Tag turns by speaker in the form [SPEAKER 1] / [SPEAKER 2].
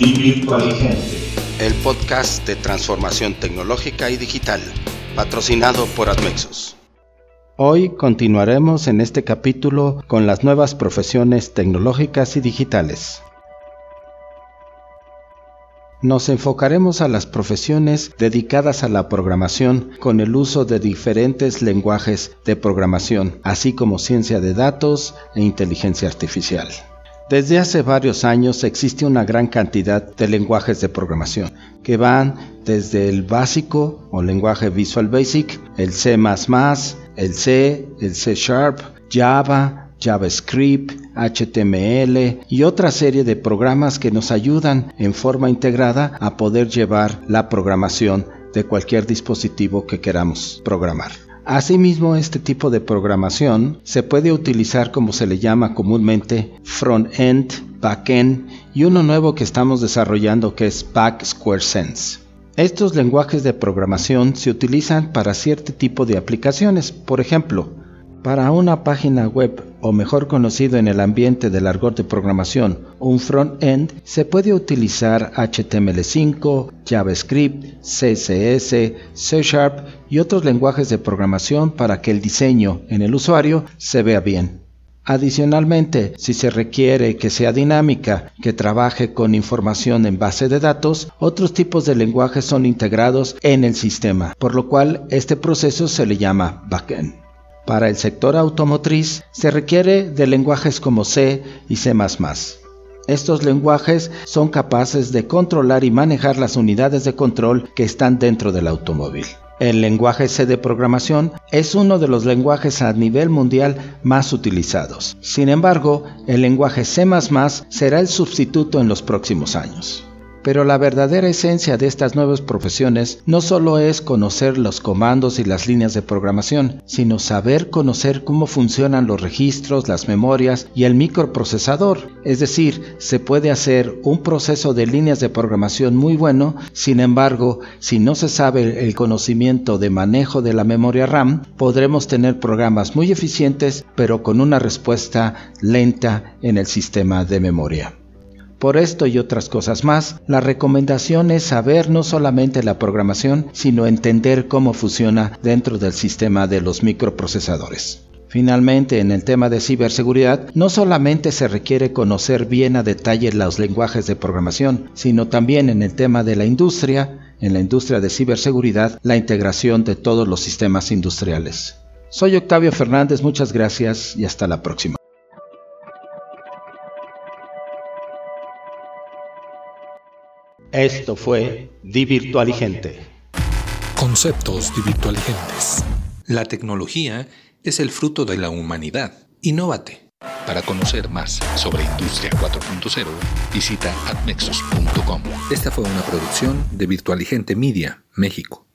[SPEAKER 1] el podcast de transformación tecnológica y digital, patrocinado por Admexos. Hoy continuaremos en este capítulo con las nuevas profesiones tecnológicas y digitales. Nos enfocaremos a las profesiones dedicadas a la programación con el uso de diferentes lenguajes de programación, así como ciencia de datos e inteligencia artificial. Desde hace varios años existe una gran cantidad de lenguajes de programación que van desde el básico o lenguaje Visual Basic, el C++, el C, el C Sharp, Java, JavaScript, HTML y otra serie de programas que nos ayudan en forma integrada a poder llevar la programación de cualquier dispositivo que queramos programar. Asimismo, este tipo de programación se puede utilizar como se le llama comúnmente front-end, back-end y uno nuevo que estamos desarrollando que es Back Square Sense. Estos lenguajes de programación se utilizan para cierto tipo de aplicaciones, por ejemplo, para una página web, o mejor conocido en el ambiente del argot de programación, un front-end, se puede utilizar HTML5, JavaScript, CSS, C Sharp y otros lenguajes de programación para que el diseño en el usuario se vea bien. Adicionalmente, si se requiere que sea dinámica, que trabaje con información en base de datos, otros tipos de lenguajes son integrados en el sistema, por lo cual este proceso se le llama backend. Para el sector automotriz se requiere de lenguajes como C y C++. Estos lenguajes son capaces de controlar y manejar las unidades de control que están dentro del automóvil. El lenguaje C de programación es uno de los lenguajes a nivel mundial más utilizados. Sin embargo, el lenguaje C ⁇ será el sustituto en los próximos años. Pero la verdadera esencia de estas nuevas profesiones no solo es conocer los comandos y las líneas de programación, sino saber conocer cómo funcionan los registros, las memorias y el microprocesador. Es decir, se puede hacer un proceso de líneas de programación muy bueno, sin embargo, si no se sabe el conocimiento de manejo de la memoria RAM, podremos tener programas muy eficientes, pero con una respuesta lenta en el sistema de memoria. Por esto y otras cosas más, la recomendación es saber no solamente la programación, sino entender cómo funciona dentro del sistema de los microprocesadores. Finalmente, en el tema de ciberseguridad, no solamente se requiere conocer bien a detalle los lenguajes de programación, sino también en el tema de la industria, en la industria de ciberseguridad, la integración de todos los sistemas industriales. Soy Octavio Fernández, muchas gracias y hasta la próxima. Esto fue Divirtualigente.
[SPEAKER 2] Conceptos divirtualigentes. La tecnología es el fruto de la humanidad. Innovate. Para conocer más sobre Industria 4.0, visita admexos.com. Esta fue una producción de Virtualigente Media, México.